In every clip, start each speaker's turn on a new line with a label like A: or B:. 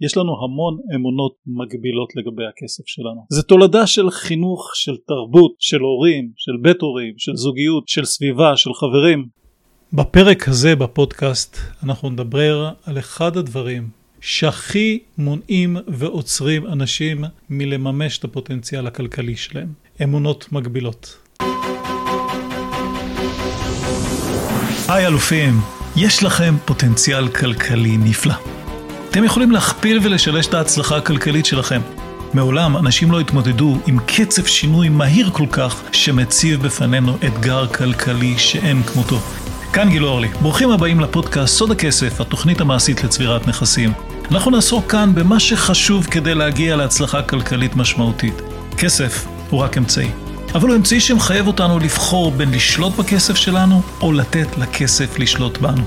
A: יש לנו המון אמונות מגבילות לגבי הכסף שלנו. זה תולדה של חינוך, של תרבות, של הורים, של בית הורים, של זוגיות, של סביבה, של חברים. בפרק הזה בפודקאסט אנחנו נדבר על אחד הדברים שהכי מונעים ועוצרים אנשים מלממש את הפוטנציאל הכלכלי שלהם. אמונות מגבילות. היי אלופים, יש לכם פוטנציאל כלכלי נפלא. אתם יכולים להכפיל ולשלש את ההצלחה הכלכלית שלכם. מעולם אנשים לא התמודדו עם קצב שינוי מהיר כל כך שמציב בפנינו אתגר כלכלי שאין כמותו. כאן גיל אורלי, ברוכים הבאים לפודקאסט סוד הכסף, התוכנית המעשית לצבירת נכסים. אנחנו נעסוק כאן במה שחשוב כדי להגיע להצלחה כלכלית משמעותית. כסף הוא רק אמצעי. אבל הוא אמצעי שמחייב אותנו לבחור בין לשלוט בכסף שלנו או לתת לכסף לשלוט בנו.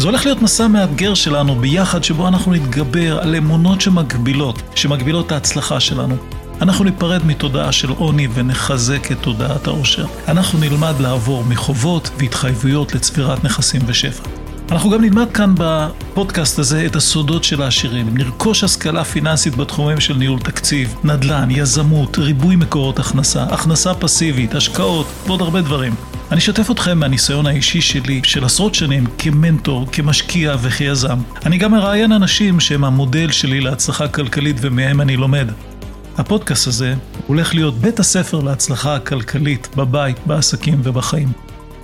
A: זה הולך להיות מסע מאתגר שלנו ביחד שבו אנחנו נתגבר על אמונות שמגבילות, שמגבילות את ההצלחה שלנו. אנחנו ניפרד מתודעה של עוני ונחזק את תודעת העושר. אנחנו נלמד לעבור מחובות והתחייבויות לצבירת נכסים ושפע. אנחנו גם נלמד כאן בפודקאסט הזה את הסודות של העשירים. נרכוש השכלה פיננסית בתחומים של ניהול תקציב, נדל"ן, יזמות, ריבוי מקורות הכנסה, הכנסה פסיבית, השקעות ועוד הרבה דברים. אני אשתף אתכם מהניסיון האישי שלי של עשרות שנים כמנטור, כמשקיע וכיזם. אני גם מראיין אנשים שהם המודל שלי להצלחה כלכלית ומהם אני לומד. הפודקאסט הזה הולך להיות בית הספר להצלחה הכלכלית בבית, בעסקים ובחיים.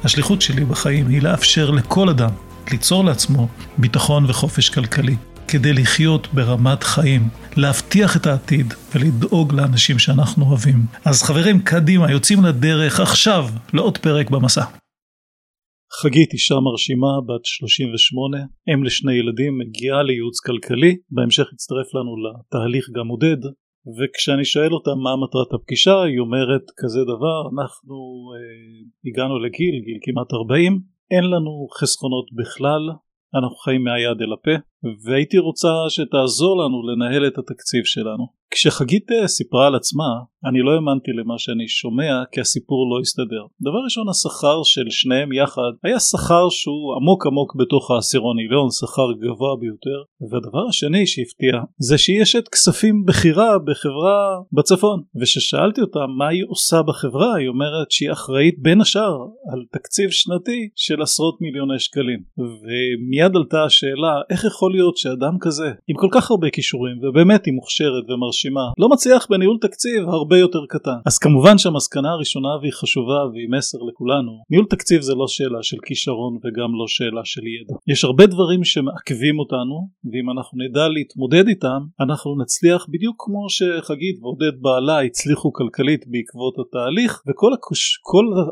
A: השליחות שלי בחיים היא לאפשר לכל אדם ליצור לעצמו ביטחון וחופש כלכלי, כדי לחיות ברמת חיים, להבטיח את העתיד ולדאוג לאנשים שאנחנו אוהבים. אז חברים, קדימה, יוצאים לדרך עכשיו לעוד פרק במסע. חגית אישה מרשימה בת 38, אם לשני ילדים, מגיעה לייעוץ כלכלי, בהמשך הצטרף לנו לתהליך גם עודד, וכשאני שואל אותה מה מטרת הפגישה היא אומרת כזה דבר אנחנו אה, הגענו לגיל, גיל כמעט 40 אין לנו חסכונות בכלל, אנחנו חיים מהיד אל הפה, והייתי רוצה שתעזור לנו לנהל את התקציב שלנו. כשחגית אה, סיפרה על עצמה, אני לא האמנתי למה שאני שומע כי הסיפור לא הסתדר. דבר ראשון השכר של שניהם יחד היה שכר שהוא עמוק עמוק בתוך העשירון עליון, שכר גבוה ביותר. והדבר השני שהפתיע זה שהיא אשת כספים בכירה בחברה בצפון. וכששאלתי אותה מה היא עושה בחברה היא אומרת שהיא אחראית בין השאר על תקציב שנתי של עשרות מיליוני שקלים. ומיד עלתה השאלה איך יכול להיות שאדם כזה עם כל כך הרבה כישורים ובאמת היא מוכשרת ומרשימה לא מצליח בניהול תקציב הרבה יותר קטן. אז כמובן שהמסקנה הראשונה והיא חשובה והיא מסר לכולנו ניהול תקציב זה לא שאלה של כישרון וגם לא שאלה של ידע. יש הרבה דברים שמעכבים אותנו ואם אנחנו נדע להתמודד איתם אנחנו נצליח בדיוק כמו שחגית ועודד בעלה הצליחו כלכלית בעקבות התהליך וכל הקוש...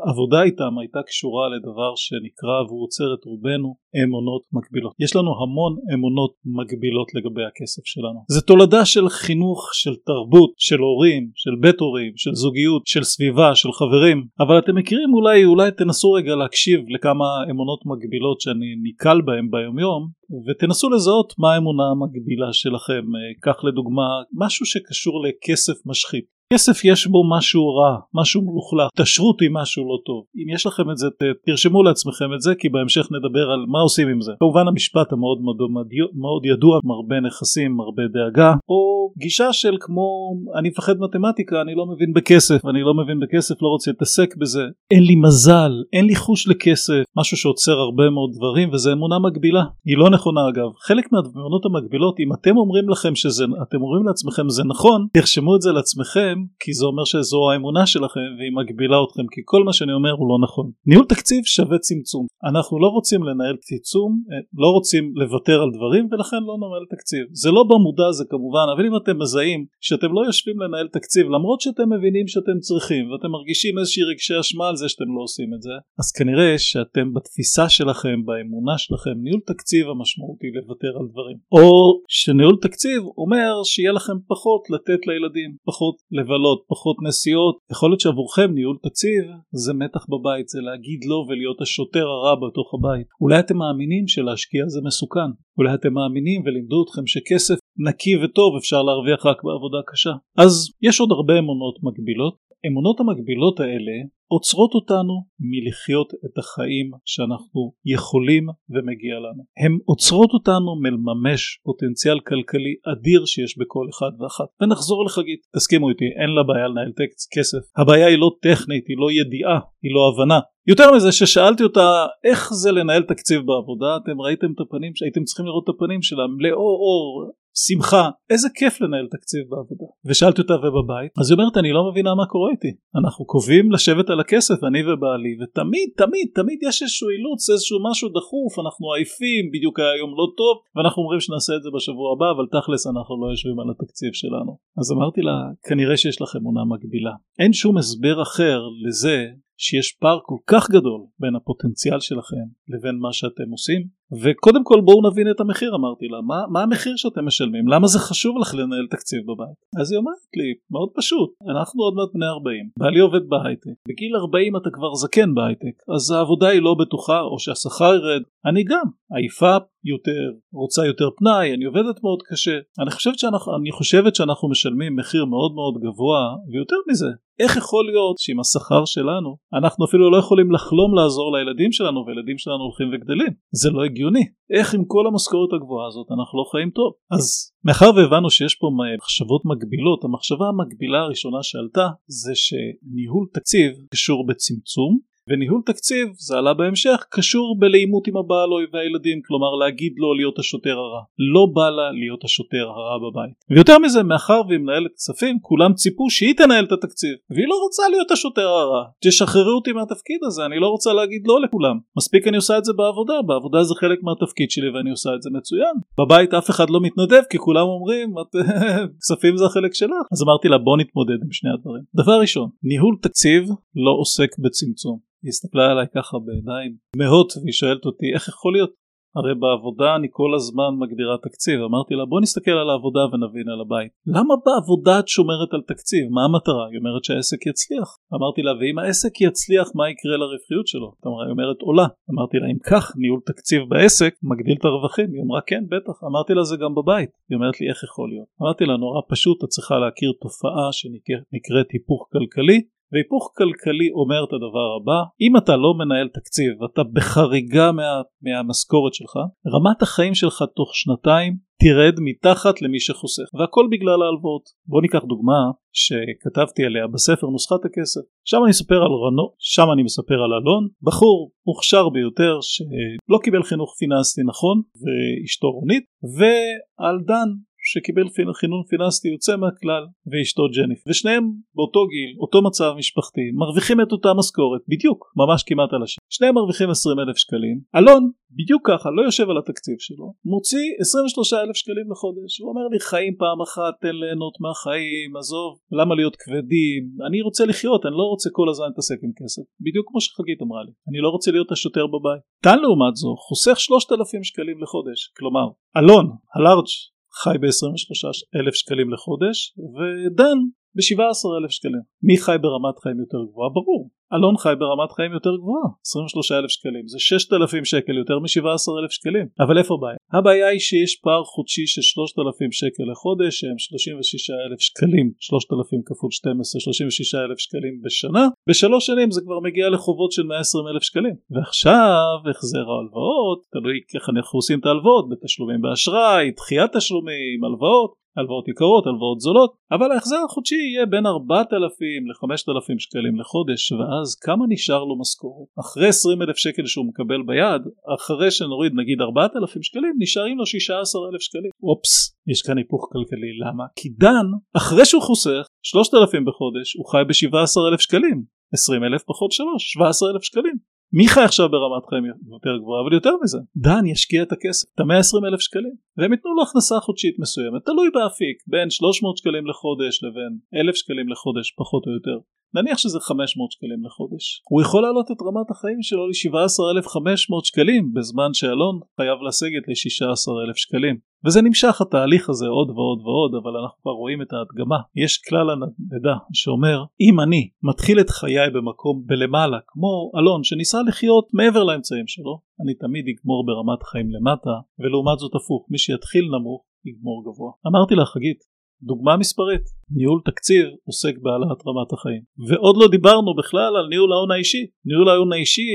A: העבודה איתם הייתה קשורה לדבר שנקרא והוא עוצר את רובנו אמונות מקבילות. יש לנו המון אמונות מגבילות לגבי הכסף שלנו. זה תולדה של חינוך, של תרבות, של הורים, של בית הורים, של זוגיות, של סביבה, של חברים, אבל אתם מכירים אולי, אולי תנסו רגע להקשיב לכמה אמונות מגבילות שאני ניקל בהם ביומיום ותנסו לזהות מה האמונה המגבילה שלכם. קח לדוגמה משהו שקשור לכסף משחית. כסף יש בו משהו רע, משהו מלוכלך, תשרות עם משהו לא טוב. אם יש לכם את זה, תרשמו לעצמכם את זה, כי בהמשך נדבר על מה עושים עם זה. כמובן המשפט המאוד מאוד, מאוד ידוע, מרבה נכסים, מרבה דאגה, או גישה של כמו, אני מפחד מתמטיקה, אני לא מבין בכסף, אני לא מבין בכסף, לא רוצה להתעסק בזה. אין לי מזל, אין לי חוש לכסף, משהו שעוצר הרבה מאוד דברים, וזה אמונה מגבילה. היא לא נכונה אגב. חלק מהאמונות המגבילות, אם אתם אומרים לכם שזה, אתם אומרים לעצמכם זה נכון, תרשמו את זה לעצמכם. כי זה אומר שזו האמונה שלכם והיא מגבילה אתכם כי כל מה שאני אומר הוא לא נכון. ניהול תקציב שווה צמצום. אנחנו לא רוצים לנהל צמצום, אה, לא רוצים לוותר על דברים ולכן לא ננהל תקציב. זה לא במודע זה כמובן, אבל אם אתם מזהים שאתם לא יושבים לנהל תקציב למרות שאתם מבינים שאתם צריכים ואתם מרגישים איזושהי רגשי אשמה על זה שאתם לא עושים את זה, אז כנראה שאתם בתפיסה שלכם, באמונה שלכם, ניהול תקציב המשמעות היא לוותר על דברים. או שניהול תקציב אומר שיהיה לכם פחות לתת לילדים, פחות לבלות, פחות נסיעות. יכול להיות שעבורכם ניהול תקציב זה מתח בבית, זה להגיד לא ולהיות השוטר הרע בתוך הבית. אולי אתם מאמינים שלהשקיע זה מסוכן. אולי אתם מאמינים ולימדו אתכם שכסף נקי וטוב אפשר להרוויח רק בעבודה קשה. אז יש עוד הרבה אמונות מגבילות. אמונות המגבילות האלה עוצרות אותנו מלחיות את החיים שאנחנו יכולים ומגיע לנו. הן עוצרות אותנו מלממש פוטנציאל כלכלי אדיר שיש בכל אחד ואחת. ונחזור לחגית, תסכימו איתי, אין לה בעיה לנהל טקסט כסף. הבעיה היא לא טכנית, היא לא ידיעה, היא לא הבנה. יותר מזה ששאלתי אותה איך זה לנהל תקציב בעבודה אתם ראיתם את הפנים שהייתם צריכים לראות את הפנים שלה מלאו אור שמחה, איזה כיף לנהל תקציב בעבודה. ושאלתי אותה ובבית, אז היא אומרת אני לא מבינה מה קורה איתי. אנחנו קובעים לשבת על הכסף, אני ובעלי, ותמיד תמיד תמיד יש איזשהו אילוץ, איזשהו משהו דחוף, אנחנו עייפים, בדיוק היום לא טוב, ואנחנו אומרים שנעשה את זה בשבוע הבא, אבל תכלס אנחנו לא יושבים על התקציב שלנו. אז אמרתי לה, כנראה שיש לכם עונה מגבילה. אין שום הסבר אחר לזה שיש פער כל כך גדול בין הפוטנציאל שלכם לבין מה שאתם עושים. וקודם כל בואו נבין את המחיר אמרתי לה. מה, מה המחיר שאתם משלמים? למה זה חשוב לך לנהל תקציב בבית? אז היא אומרת לי מאוד פשוט אנחנו עוד מעט בני 40 בעלי עובד בהייטק. בגיל 40 אתה כבר זקן בהייטק אז העבודה היא לא בטוחה או שהשכר ירד. אני גם עייפה יותר רוצה יותר פנאי אני עובדת מאוד קשה. אני חושבת שאנחנו, אני חושבת שאנחנו משלמים מחיר מאוד מאוד גבוה ויותר מזה איך יכול להיות שעם השכר שלנו אנחנו אפילו לא יכולים לחלום לעזור לילדים שלנו והילדים שלנו הולכים וגדלים? זה לא הגיוני. איך עם כל המשכורת הגבוהה הזאת אנחנו לא חיים טוב? אז מאחר והבנו שיש פה מחשבות מגבילות המחשבה המקבילה הראשונה שעלתה זה שניהול תקציב קשור בצמצום וניהול תקציב זה עלה בהמשך קשור בלעימות עם הבעל או והילדים כלומר להגיד לו להיות השוטר הרע. לא בא לה להיות השוטר הרע בבית. ויותר מזה מאחר והיא מנהלת כספים כולם ציפו שהיא תנהל את התקציב. והיא לא רוצה להיות השוטר הרע. תשחררו אותי מהתפקיד הזה אני לא רוצה להגיד לא לכולם. מספיק אני עושה את זה בעבודה בעבודה זה חלק מהתפקיד שלי ואני עושה את זה מצוין. בבית אף אחד לא מתנדב כי כולם אומרים כספים זה החלק שלך. אז אמרתי לה בוא נתמודד עם שני הדברים. דבר ראשון ניהול תקציב לא עוסק בצמצום היא הסתכלה עליי ככה בעיניים תמהות והיא שואלת אותי איך יכול להיות? הרי בעבודה אני כל הזמן מגדירה תקציב. אמרתי לה בוא נסתכל על העבודה ונבין על הבית. למה בעבודה את שומרת על תקציב? מה המטרה? היא אומרת שהעסק יצליח. אמרתי לה ואם העסק יצליח מה יקרה לרווחיות שלו? היא אומרת עולה. אמרתי לה אם כך ניהול תקציב בעסק מגדיל את הרווחים. היא אמרה כן בטח. אמרתי לה זה גם בבית. היא אומרת לי איך יכול להיות? אמרתי לה נורא פשוט את צריכה להכיר תופעה שנקראת היפוך כלכלי והיפוך כלכלי אומר את הדבר הבא אם אתה לא מנהל תקציב ואתה בחריגה מה, מהמשכורת שלך רמת החיים שלך תוך שנתיים תרד מתחת למי שחוסך והכל בגלל ההלוואות. בוא ניקח דוגמה שכתבתי עליה בספר נוסחת הכסף. שם אני מספר על רנו שם אני מספר על אלון בחור מוכשר ביותר שלא קיבל חינוך פיננסי נכון ואשתו רונית ועל דן שקיבל חינון פיננסי יוצא מהכלל ואשתו ג'ניף ושניהם באותו גיל אותו מצב משפחתי מרוויחים את אותה משכורת בדיוק ממש כמעט על השם. שניהם מרוויחים 20 אלף שקלים. אלון בדיוק ככה לא יושב על התקציב שלו מוציא 23 אלף שקלים לחודש. הוא אומר לי חיים פעם אחת תן ליהנות מהחיים עזוב למה להיות כבדים? אני רוצה לחיות אני לא רוצה כל הזמן להתעסק עם כסף. בדיוק כמו שחגית אמרה לי אני לא רוצה להיות השוטר בבית. דן לעומת זו חוסך 3,000 שקלים לחודש. כלומר אלון הלארג' חי ב-23 אלף שקלים לחודש ודן ב-17 אלף שקלים. מי חי ברמת חיים יותר גבוהה? ברור. אלון חי ברמת חיים יותר גבוהה 23 אלף שקלים זה 6,000 שקל יותר מ-17 אלף שקלים אבל איפה הבעיה? הבעיה היא שיש פער חודשי של 3,000 שקל לחודש שהם 36 אלף שקלים 3,000 כפול 12 36 אלף שקלים בשנה בשלוש שנים זה כבר מגיע לחובות של 120 אלף שקלים ועכשיו החזר ההלוואות תלוי איך אנחנו עושים את ההלוואות בתשלומים באשראי דחיית תשלומים הלוואות הלוואות יקרות, הלוואות זולות, אבל ההחזר החודשי יהיה בין 4,000 ל-5,000 שקלים לחודש, ואז כמה נשאר לו משכורת? אחרי 20 אלף שקל שהוא מקבל ביד, אחרי שנוריד נגיד 4,000 שקלים, נשארים לו 16,000 שקלים. אופס, יש כאן היפוך כלכלי, למה? כי דן, אחרי שהוא חוסך 3,000 בחודש, הוא חי ב-17,000 שקלים. 20 אלף פחות 3, 17 אלף שקלים. מי חי עכשיו ברמת חיים יותר גבוהה אבל יותר מזה. דן ישקיע את הכסף את ה-120 אלף שקלים. והם ייתנו לו הכנסה חודשית מסוימת תלוי באפיק בין 300 שקלים לחודש לבין 1,000 שקלים לחודש פחות או יותר נניח שזה 500 שקלים לחודש. הוא יכול להעלות את רמת החיים שלו ל-17,500 שקלים בזמן שאלון חייב לסגת ל-16,000 שקלים. וזה נמשך התהליך הזה עוד ועוד ועוד אבל אנחנו כבר רואים את ההדגמה. יש כלל הנדע שאומר אם אני מתחיל את חיי במקום בלמעלה כמו אלון שניסה לחיות מעבר לאמצעים שלו אני תמיד אגמור ברמת חיים למטה ולעומת זאת הפוך מי שיתחיל נמוך יגמור גבוה. אמרתי לה חגית דוגמה מספרית, ניהול תקציב עוסק בהעלאת רמת החיים. ועוד לא דיברנו בכלל על ניהול ההון האישי. ניהול ההון האישי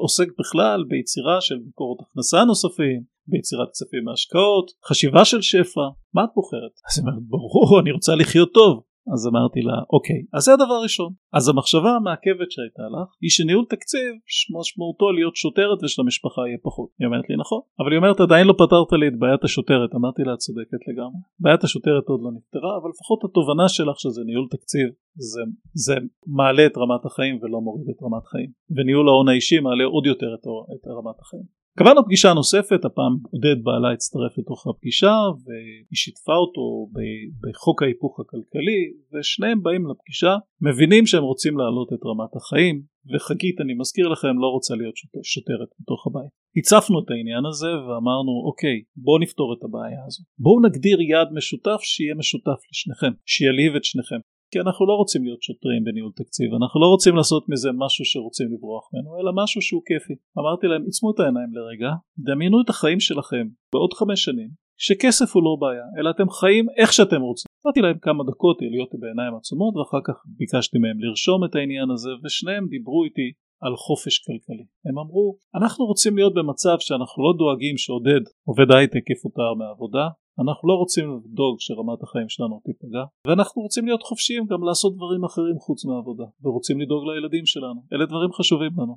A: עוסק בכלל ביצירה של מקורות הכנסה נוספים, ביצירת כספים מהשקעות, חשיבה של שפע, מה את בוחרת? אז היא אומרת, ברור, אני רוצה לחיות טוב. אז אמרתי לה אוקיי אז זה הדבר הראשון. אז המחשבה המעכבת שהייתה לך היא שניהול תקציב משמעותו להיות שוטרת ושלמשפחה יהיה פחות. היא אומרת לי נכון. אבל היא אומרת עדיין לא פתרת לי את בעיית השוטרת. אמרתי לה את צודקת לגמרי. בעיית השוטרת עוד לא נפתרה אבל לפחות התובנה שלך שזה ניהול תקציב זה, זה מעלה את רמת החיים ולא מוריד את רמת חיים וניהול ההון האישי מעלה עוד יותר את, את רמת החיים קבענו פגישה נוספת, הפעם עודד בעלה הצטרף לתוך הפגישה והיא שיתפה אותו בחוק ההיפוך הכלכלי ושניהם באים לפגישה מבינים שהם רוצים להעלות את רמת החיים וחגית אני מזכיר לכם לא רוצה להיות שוטרת בתוך הבית. הצפנו את העניין הזה ואמרנו אוקיי בואו נפתור את הבעיה הזו בואו נגדיר יעד משותף שיהיה משותף לשניכם שילהיב את שניכם כי אנחנו לא רוצים להיות שוטרים בניהול תקציב, אנחנו לא רוצים לעשות מזה משהו שרוצים לברוח ממנו, אלא משהו שהוא כיפי. אמרתי להם, עצמו את העיניים לרגע, דמיינו את החיים שלכם בעוד חמש שנים, שכסף הוא לא בעיה, אלא אתם חיים איך שאתם רוצים. נתתי להם כמה דקות להיות בעיניים עצומות, ואחר כך ביקשתי מהם לרשום את העניין הזה, ושניהם דיברו איתי על חופש כלכלי. הם אמרו, אנחנו רוצים להיות במצב שאנחנו לא דואגים שעודד עובד הייטק יפוטר מהעבודה, אנחנו לא רוצים לדאוג שרמת החיים שלנו תיפגע ואנחנו רוצים להיות חופשיים גם לעשות דברים אחרים חוץ מהעבודה ורוצים לדאוג לילדים שלנו. אלה דברים חשובים לנו.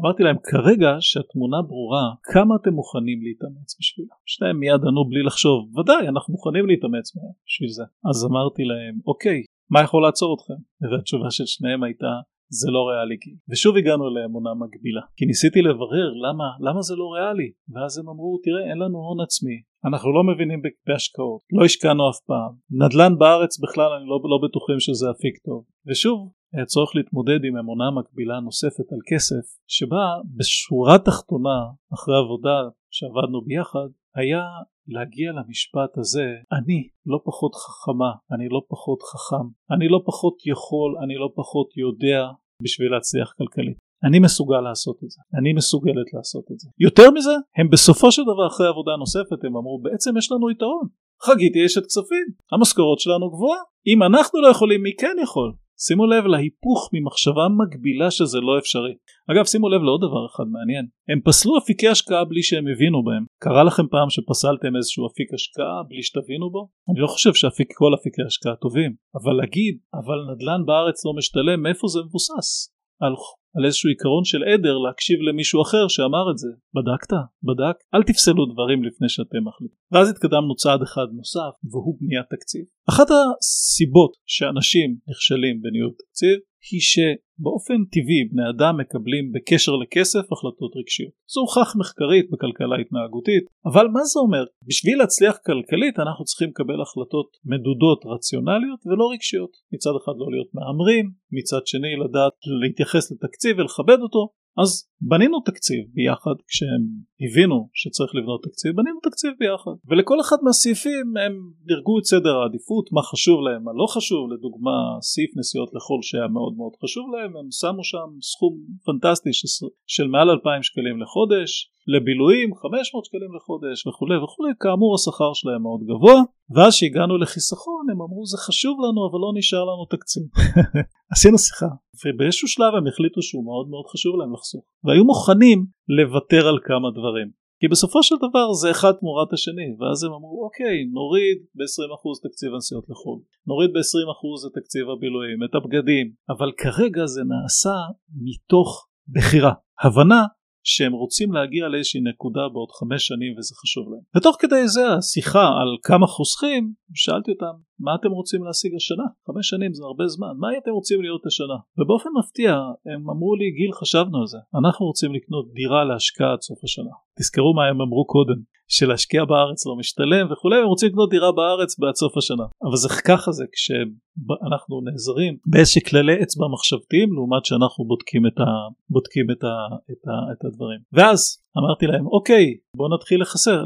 A: אמרתי להם כרגע שהתמונה ברורה כמה אתם מוכנים להתאמץ בשבילה? שניהם מיד ענו בלי לחשוב. ודאי אנחנו מוכנים להתאמץ בשביל זה. אז אמרתי להם אוקיי מה יכול לעצור אתכם? והתשובה של שניהם הייתה זה לא ריאלי גיל. ושוב הגענו לאמונה מקבילה. כי ניסיתי לברר למה, למה זה לא ריאלי. ואז הם אמרו תראה אין לנו הון עצמי. אנחנו לא מבינים בהשקעות, לא השקענו אף פעם. נדל"ן בארץ בכלל אני לא, לא בטוחים שזה אפיק טוב. ושוב היה צורך להתמודד עם אמונה מקבילה נוספת על כסף שבה בשורה תחתונה אחרי עבודה שעבדנו ביחד היה להגיע למשפט הזה אני לא פחות חכמה, אני לא פחות חכם, אני לא פחות יכול, אני לא פחות יודע בשביל להצליח כלכלית. אני מסוגל לעשות את זה, אני מסוגלת לעשות את זה. יותר מזה, הם בסופו של דבר אחרי עבודה נוספת הם אמרו בעצם יש לנו יתרון. חגית יש את כספים, המשכורות שלנו גבוהה, אם אנחנו לא יכולים מי כן יכול? שימו לב להיפוך ממחשבה מגבילה שזה לא אפשרי. אגב שימו לב לעוד דבר אחד מעניין, הם פסלו אפיקי השקעה בלי שהם הבינו בהם. קרה לכם פעם שפסלתם איזשהו אפיק השקעה בלי שתבינו בו? אני לא חושב שכל אפיקי השקעה טובים, אבל להגיד אבל נדל"ן בארץ לא משתלם מאיפה זה מבוסס? על על איזשהו עיקרון של עדר להקשיב למישהו אחר שאמר את זה. בדקת? בדק? אל תפסלו דברים לפני שאתם מחליטים. ואז התקדמנו צעד אחד נוסף והוא בניית תקציב. אחת הסיבות שאנשים נכשלים בניהול תקציב היא שבאופן טבעי בני אדם מקבלים בקשר לכסף החלטות רגשיות. זה הוכח מחקרית בכלכלה התנהגותית, אבל מה זה אומר? בשביל להצליח כלכלית אנחנו צריכים לקבל החלטות מדודות רציונליות ולא רגשיות. מצד אחד לא להיות מהמרים, מצד שני לדעת להתייחס לתקציב ולכבד אותו, אז בנינו תקציב ביחד כשהם הבינו שצריך לבנות תקציב בנינו תקציב ביחד. ולכל אחד מהסעיפים הם דירגו את סדר העדיפות מה חשוב להם מה לא חשוב. לדוגמה סעיף נסיעות לחו"ל שהיה מאוד מאוד חשוב להם הם שמו שם סכום פנטסטי של, של מעל 2,000 שקלים לחודש לבילויים 500 שקלים לחודש וכולי וכולי. כאמור השכר שלהם מאוד גבוה. ואז שהגענו לחיסכון הם אמרו זה חשוב לנו אבל לא נשאר לנו תקציב. עשינו שיחה ובאיזשהו שלב הם החליטו שהוא מאוד מאוד חשוב להם לחסוך. והיו מוכנים לוותר על כמה דברים כי בסופו של דבר זה אחד תמורת השני ואז הם אמרו אוקיי נוריד ב-20% תקציב הנסיעות לחו"ל נוריד ב-20% את תקציב הבילויים את הבגדים אבל כרגע זה נעשה מתוך בחירה הבנה שהם רוצים להגיע לאיזושהי נקודה בעוד חמש שנים וזה חשוב להם. ותוך כדי זה השיחה על כמה חוסכים, שאלתי אותם מה אתם רוצים להשיג השנה? חמש שנים זה הרבה זמן, מה אתם רוצים להיות השנה? ובאופן מפתיע הם אמרו לי גיל חשבנו על זה, אנחנו רוצים לקנות דירה להשקעה עד סוף השנה. תזכרו מה הם אמרו קודם, שלהשקיע בארץ לא משתלם וכולי, הם רוצים לקנות דירה בארץ בעד סוף השנה. אבל זה ככה זה כשאנחנו נעזרים באיזשהם כללי אצבע מחשבתיים לעומת שאנחנו בודקים את, ה, בודקים את, ה, את, ה, את הדברים. ואז אמרתי להם אוקיי בוא נתחיל לחסר,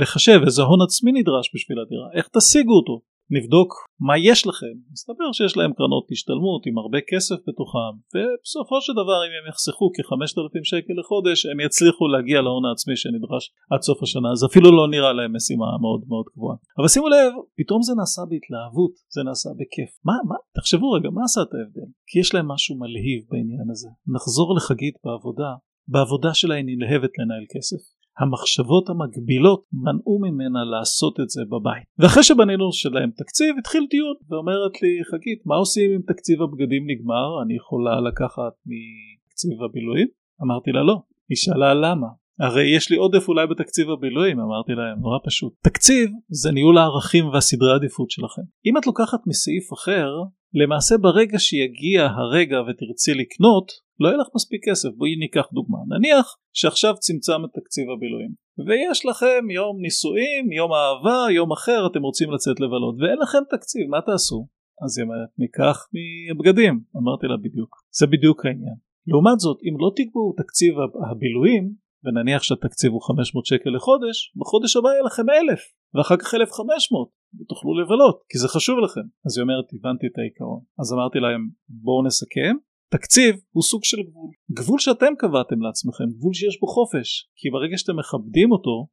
A: לחשב איזה הון עצמי נדרש בשביל הדירה איך תשיגו אותו? נבדוק מה יש לכם מסתבר שיש להם קרנות השתלמות עם הרבה כסף בתוכם ובסופו של דבר אם הם יחסכו כ-5,000 שקל לחודש הם יצליחו להגיע להון העצמי שנדרש עד סוף השנה זה אפילו לא נראה להם משימה מאוד מאוד גבוהה. אבל שימו לב פתאום זה נעשה בהתלהבות זה נעשה בכיף. מה מה? תחשבו רגע מה עשה את ההבדל? כי יש להם משהו מלהיב בעניין הזה. נחזור לחגית בעבודה בעבודה שלה היא נלהבת לנהל כסף המחשבות המקבילות מנעו ממנה לעשות את זה בבית. ואחרי שבנינו שלהם תקציב התחיל דיון ואומרת לי חגית מה עושים אם תקציב הבגדים נגמר אני יכולה לקחת מתקציב הבילויים? אמרתי לה לא. היא שאלה למה? הרי יש לי עודף אולי בתקציב הבילויים אמרתי להם נורא פשוט. תקציב זה ניהול הערכים והסדרי עדיפות שלכם. אם את לוקחת מסעיף אחר למעשה ברגע שיגיע הרגע ותרצי לקנות לא יהיה לך מספיק כסף. בואי ניקח דוגמה. נניח שעכשיו צמצם את תקציב הבילויים ויש לכם יום נישואים יום אהבה יום אחר אתם רוצים לצאת לבלות ואין לכם תקציב מה תעשו? אז היא אומרת ניקח מבגדים. אמרתי לה בדיוק. זה בדיוק העניין. לעומת זאת אם לא תקבעו תקציב הבילויים ונניח שהתקציב הוא 500 שקל לחודש בחודש הבא יהיה לכם 1,000 ואחר כך 1,500 ותוכלו לבלות כי זה חשוב לכם. אז היא אומרת הבנתי את העיקרון. אז אמרתי להם בואו נסכם. תקציב הוא סוג של גבול. גבול שאתם קבעתם לעצמכם גבול שיש בו חופש. כי ברגע שאתם מכבדים אותו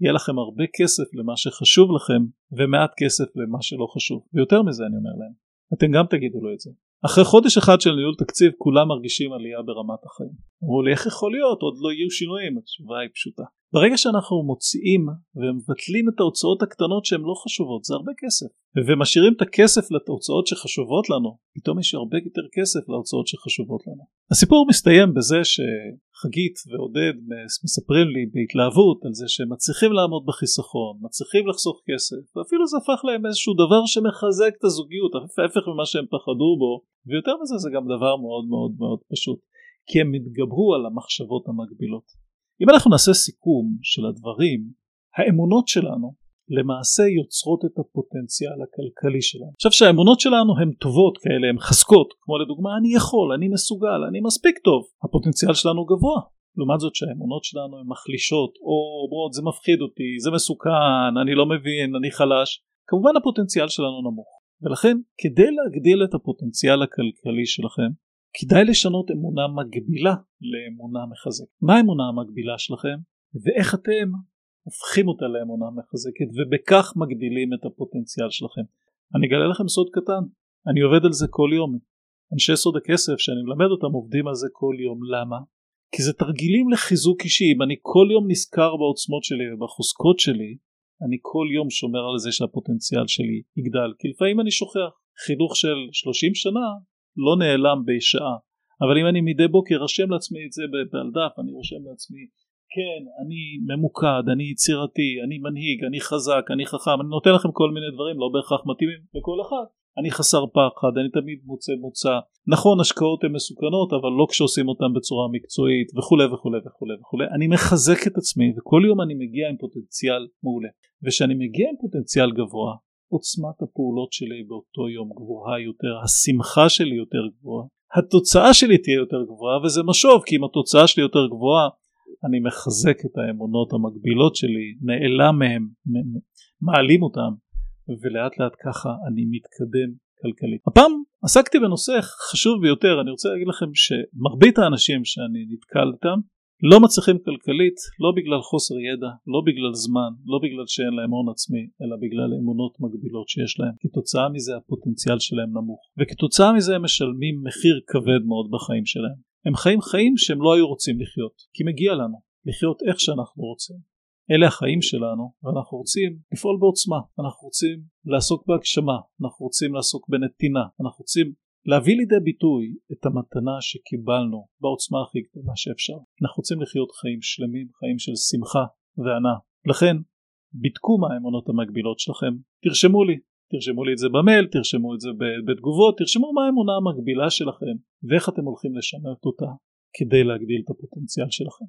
A: יהיה לכם הרבה כסף למה שחשוב לכם ומעט כסף למה שלא חשוב. ויותר מזה אני אומר להם. אתם גם תגידו לו את זה אחרי חודש אחד של ניהול תקציב כולם מרגישים עלייה ברמת החיים. אמרו לי איך יכול להיות? עוד לא יהיו שינויים. התשובה היא פשוטה ברגע שאנחנו מוציאים ומבטלים את ההוצאות הקטנות שהן לא חשובות זה הרבה כסף ומשאירים את הכסף להוצאות שחשובות לנו פתאום יש הרבה יותר כסף להוצאות שחשובות לנו. הסיפור מסתיים בזה שחגית ועודד מספרים לי בהתלהבות על זה שהם מצליחים לעמוד בחיסכון מצליחים לחסוך כסף ואפילו זה הפך להם איזשהו דבר שמחזק את הזוגיות ההפך ממה שהם פחדו בו ויותר מזה זה גם דבר מאוד מאוד מאוד פשוט כי הם התגברו על המחשבות המקבילות. אם אנחנו נעשה סיכום של הדברים האמונות שלנו למעשה יוצרות את הפוטנציאל הכלכלי שלנו. עכשיו שהאמונות שלנו הן טובות כאלה, הן חזקות, כמו לדוגמה אני יכול, אני מסוגל, אני מספיק טוב, הפוטנציאל שלנו גבוה. לעומת זאת שהאמונות שלנו הן מחלישות או אומרות זה מפחיד אותי, זה מסוכן, אני לא מבין, אני חלש, כמובן הפוטנציאל שלנו נמוך. ולכן כדי להגדיל את הפוטנציאל הכלכלי שלכם כדאי לשנות אמונה מגבילה לאמונה מחזקת. מה האמונה המגבילה שלכם ואיך אתם הופכים אותה לאמונה מחזקת ובכך מגדילים את הפוטנציאל שלכם. אני אגלה לכם סוד קטן, אני עובד על זה כל יום. אנשי סוד הכסף שאני מלמד אותם עובדים על זה כל יום. למה? כי זה תרגילים לחיזוק אישי. אם אני כל יום נזכר בעוצמות שלי ובחוזקות שלי, אני כל יום שומר על זה שהפוטנציאל שלי יגדל. כי לפעמים אני שוכח. חינוך של 30 שנה לא נעלם בשעה. אבל אם אני מדי בוקר רשם לעצמי את זה בעל דף, אני רושם לעצמי כן, אני ממוקד, אני יצירתי, אני מנהיג, אני חזק, אני חכם, אני נותן לכם כל מיני דברים לא בהכרח מתאימים לכל אחד. אני חסר פחד, אני תמיד מוצא מוצא. נכון, השקעות הן מסוכנות, אבל לא כשעושים אותן בצורה מקצועית וכולי וכולי וכולי וכולי. אני מחזק את עצמי וכל יום אני מגיע עם פוטנציאל מעולה. וכשאני מגיע עם פוטנציאל גבוה, עוצמת הפעולות שלי באותו יום גבוהה יותר, השמחה שלי יותר גבוהה, התוצאה שלי תהיה יותר גבוהה וזה משוב כי אם התוצאה שלי יותר גבוהה אני מחזק את האמונות המקבילות שלי, נעלם מהם, מעלים אותם, ולאט לאט ככה אני מתקדם כלכלית. הפעם עסקתי בנושא חשוב ביותר, אני רוצה להגיד לכם שמרבית האנשים שאני נתקל איתם לא מצליחים כלכלית לא בגלל חוסר ידע, לא בגלל זמן, לא בגלל שאין להם הון עצמי, אלא בגלל אמונות מגבילות שיש להם. כתוצאה מזה הפוטנציאל שלהם נמוך, וכתוצאה מזה הם משלמים מחיר כבד מאוד בחיים שלהם. הם חיים חיים שהם לא היו רוצים לחיות, כי מגיע לנו לחיות איך שאנחנו רוצים. אלה החיים שלנו ואנחנו רוצים לפעול בעוצמה, אנחנו רוצים לעסוק בהגשמה, אנחנו רוצים לעסוק בנתינה, אנחנו רוצים להביא לידי ביטוי את המתנה שקיבלנו בעוצמה הכי גדולה שאפשר. אנחנו רוצים לחיות חיים שלמים, חיים של שמחה והנאה. לכן בדקו מה האמונות המקבילות שלכם, תרשמו לי, תרשמו לי את זה במייל, תרשמו את זה בתגובות, תרשמו מה האמונה המקבילה שלכם ואיך אתם הולכים לשנות אותה כדי להגדיל את הפוטנציאל שלכם.